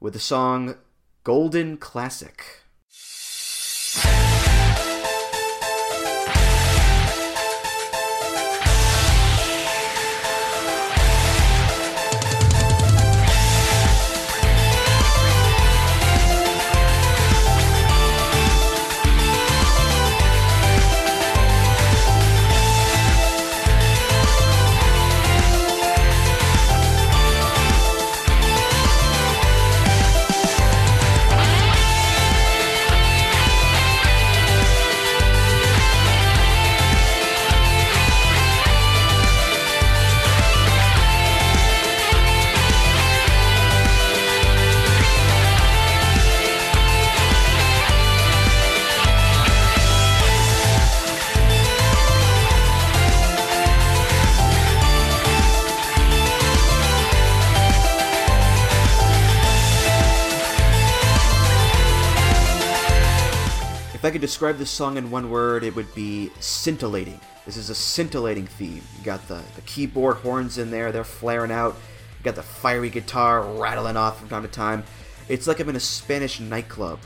with the song Golden Classic. If I could describe this song in one word, it would be scintillating. This is a scintillating theme. You got the, the keyboard horns in there, they're flaring out. You got the fiery guitar rattling off from time to time. It's like I'm in a Spanish nightclub,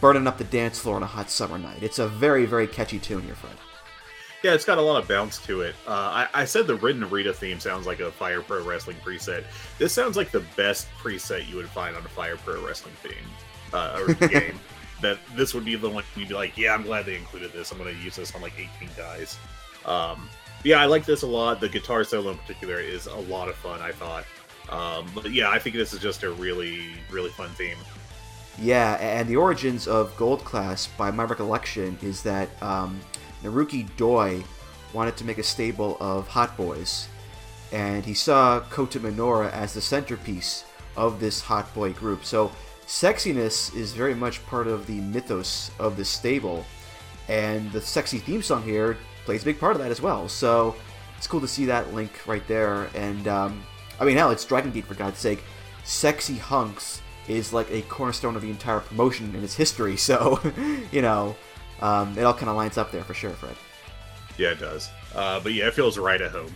burning up the dance floor on a hot summer night. It's a very, very catchy tune here, Fred. Yeah, it's got a lot of bounce to it. Uh, I, I, said the Ren Rita theme sounds like a Fire Pro Wrestling preset. This sounds like the best preset you would find on a Fire Pro Wrestling theme uh, or game that this would be the one you'd be like, yeah, I'm glad they included this. I'm going to use this on like 18 guys. Um, yeah, I like this a lot. The guitar solo in particular is a lot of fun. I thought. Um, but yeah, I think this is just a really, really fun theme. Yeah, and the origins of Gold Class, by my recollection, is that um, Naruki Doi wanted to make a stable of hot boys, and he saw Kota Minoura as the centerpiece of this hot boy group. So sexiness is very much part of the mythos of the stable, and the sexy theme song here plays a big part of that as well. So it's cool to see that link right there. And um, I mean, hell, it's Dragon Gate for God's sake. Sexy hunks is like a cornerstone of the entire promotion and its history. So, you know, um, it all kind of lines up there for sure, Fred. Yeah, it does. Uh, but yeah, it feels right at home.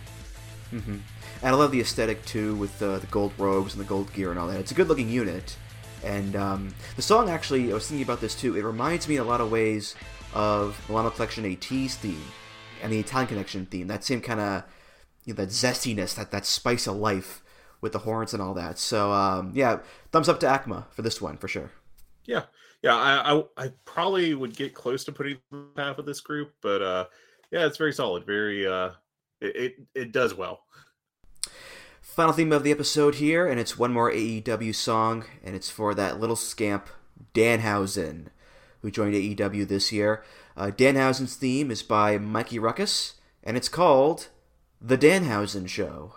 Mm-hmm. And I love the aesthetic too, with uh, the gold robes and the gold gear and all that. It's a good-looking unit. And um, the song actually, I was thinking about this too. It reminds me in a lot of ways of Milano Collection AT's theme and the Italian Connection theme. That same kind of, you know, that zestiness, that that spice of life with the horns and all that. So um, yeah, thumbs up to Acma for this one for sure. Yeah, yeah. I, I, I probably would get close to putting half of this group, but uh, yeah, it's very solid. Very uh, it, it it does well. Final theme of the episode here, and it's one more AEW song, and it's for that little scamp Danhausen, who joined AEW this year. Uh, Danhausen's theme is by Mikey Rukus, and it's called The Danhausen Show.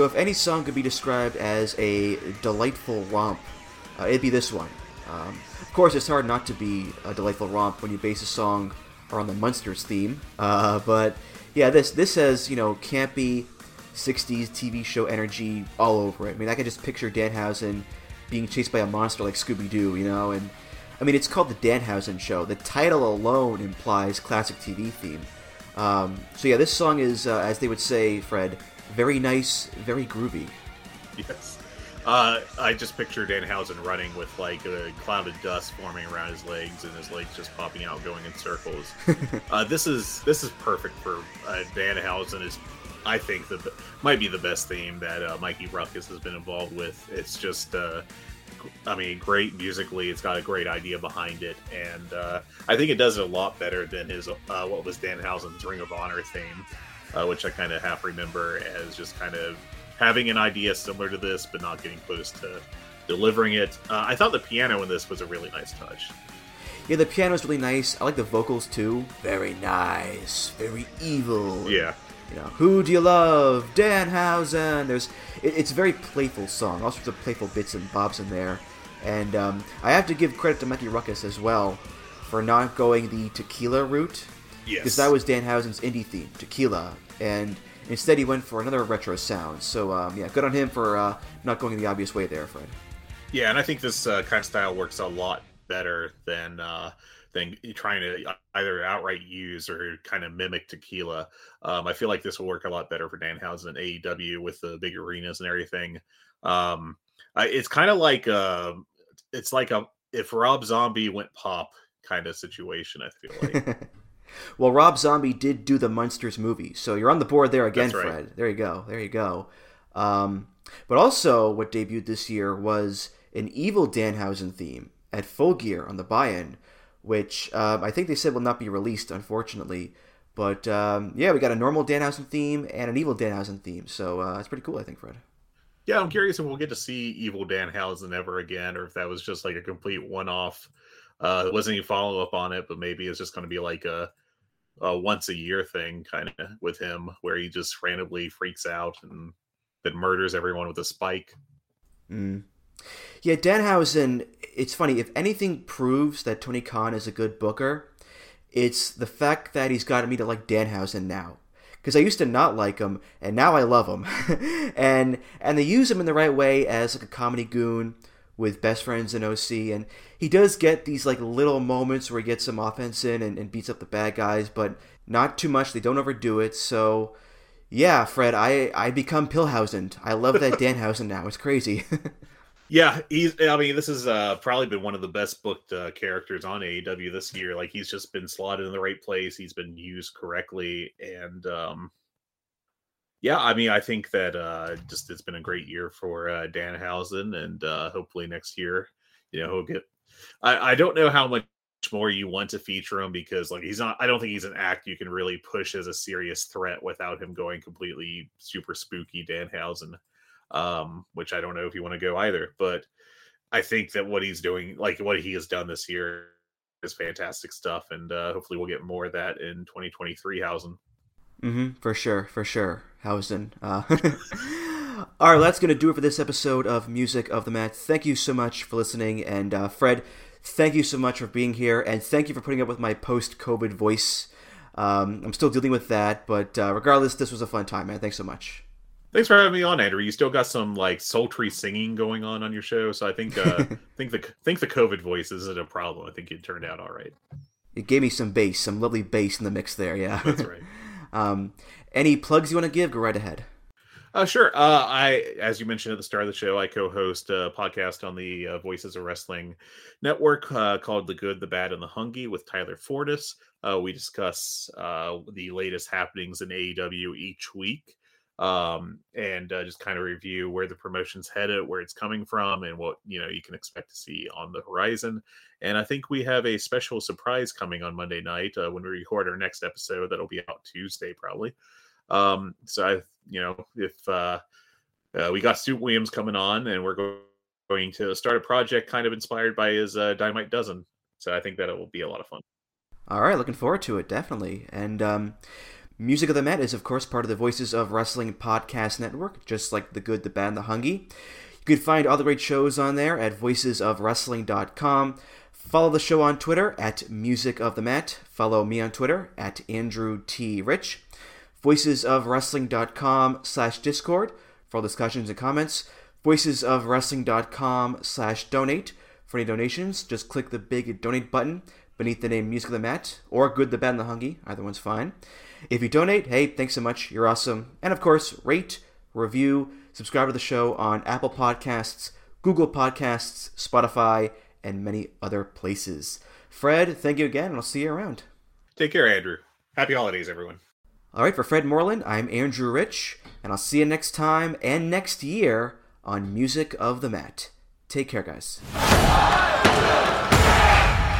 So, if any song could be described as a delightful romp, uh, it'd be this one. Um, of course, it's hard not to be a delightful romp when you base a song around the Munsters theme. Uh, but yeah, this this has you know campy '60s TV show energy all over it. I mean, I can just picture Danhausen being chased by a monster like Scooby Doo, you know. And I mean, it's called the Danhausen Show. The title alone implies classic TV theme. Um, so yeah, this song is, uh, as they would say, Fred, very nice, very groovy. Yes. Uh, I just picture Danhausen running with like a cloud of dust forming around his legs and his legs just popping out, going in circles. uh, this is this is perfect for uh, Danhausen. Is I think the might be the best theme that uh, Mikey Rukus has been involved with. It's just, uh, I mean, great musically. It's got a great idea behind it, and uh, I think it does it a lot better than his uh, what was Danhausen's Ring of Honor theme uh, which I kind of half remember as just kind of having an idea similar to this, but not getting close to delivering it. Uh, I thought the piano in this was a really nice touch. Yeah, the piano's really nice. I like the vocals too. Very nice, very evil. Yeah. You know, who do you love? Danhausen. There's, it, it's a very playful song. All sorts of playful bits and bobs in there. And um, I have to give credit to Mikey Rukus as well for not going the tequila route Yes. because that was Danhausen's indie theme, Tequila, and instead he went for another retro sound. So um, yeah, good on him for uh, not going the obvious way there, Fred. Yeah, and I think this uh, kind of style works a lot better than uh, than trying to either outright use or kind of mimic tequila. Um, I feel like this will work a lot better for Danhausen and AEW with the big arenas and everything. Um, I, it's kind of like uh, it's like a if Rob Zombie went pop kind of situation. I feel like. well, Rob Zombie did do the Munsters movie, so you're on the board there again, right. Fred. There you go. There you go. Um, but also, what debuted this year was an evil Danhausen theme at Full Gear on the buy-in, which um, I think they said will not be released, unfortunately. But um, yeah, we got a normal Danhausen theme and an evil Danhausen theme, so uh, it's pretty cool, I think, Fred. Yeah, I'm curious if we'll get to see Evil Danhausen ever again, or if that was just like a complete one-off. Uh, it wasn't any follow-up on it, but maybe it's just going to be like a a once a year thing kind of with him, where he just randomly freaks out and then murders everyone with a spike. Mm. Yeah, Danhausen. It's funny. If anything proves that Tony Khan is a good booker, it's the fact that he's gotten me to like Danhausen now. Because I used to not like him, and now I love him. and and they use him in the right way as like a comedy goon with best friends in OC, and he does get these like little moments where he gets some offense in and, and beats up the bad guys, but not too much. They don't overdo it. So yeah, Fred, I I become Pillhausen. I love that Danhausen now. It's crazy. Yeah, he's. I mean, this has uh, probably been one of the best booked uh, characters on AEW this year. Like he's just been slotted in the right place. He's been used correctly, and um, yeah, I mean, I think that uh, just it's been a great year for uh, Danhausen, and uh, hopefully next year, you know, he'll get. I, I don't know how much more you want to feature him because like he's not. I don't think he's an act you can really push as a serious threat without him going completely super spooky Danhausen um, which I don't know if you want to go either. But I think that what he's doing, like what he has done this year, is fantastic stuff, and uh, hopefully we'll get more of that in 2023. Hausen. Mm-hmm, for sure, for sure, Hausen. Uh, all right, that's going to do it for this episode of Music of the Mat. Thank you so much for listening, and uh, Fred, thank you so much for being here, and thank you for putting up with my post-COVID voice. Um, I'm still dealing with that, but uh, regardless, this was a fun time, man. Thanks so much. Thanks for having me on, Andrew. You still got some like sultry singing going on on your show, so I think uh, think the think the COVID voice isn't a problem. I think it turned out all right. It gave me some bass, some lovely bass in the mix there. Yeah, that's right. Um, any plugs you want to give? Go right ahead. Uh, sure. Uh, I, as you mentioned at the start of the show, I co-host a podcast on the uh, Voices of Wrestling network uh, called "The Good, the Bad, and the Hungee" with Tyler Fortis. Uh, we discuss uh, the latest happenings in AEW each week um, and uh, just kind of review where the promotion's headed, where it's coming from, and what you know you can expect to see on the horizon. And I think we have a special surprise coming on Monday night uh, when we record our next episode. That'll be out Tuesday probably. Um, so I, you know, if uh, uh, we got Stu Williams coming on, and we're going to start a project kind of inspired by his uh, Dynamite Dozen. So I think that it will be a lot of fun. All right, looking forward to it definitely. And um, Music of the Mat is, of course, part of the Voices of Wrestling podcast network, just like The Good, the Bad, and the Hungee. You can find all the great shows on there at voicesofwrestling.com. Follow the show on Twitter at Music of the Mat. Follow me on Twitter at Andrew T. Rich. Voicesofwrestling.com slash Discord for all discussions and comments. Voicesofwrestling.com slash donate. For any donations, just click the big donate button beneath the name Music of the Mat or Good, the Bad, and the Hungee. Either one's fine. If you donate, hey, thanks so much. You're awesome. And of course, rate, review, subscribe to the show on Apple Podcasts, Google Podcasts, Spotify, and many other places. Fred, thank you again, and I'll see you around. Take care, Andrew. Happy holidays, everyone. All right, for Fred Morlan, I'm Andrew Rich, and I'll see you next time and next year on Music of the Mat. Take care, guys.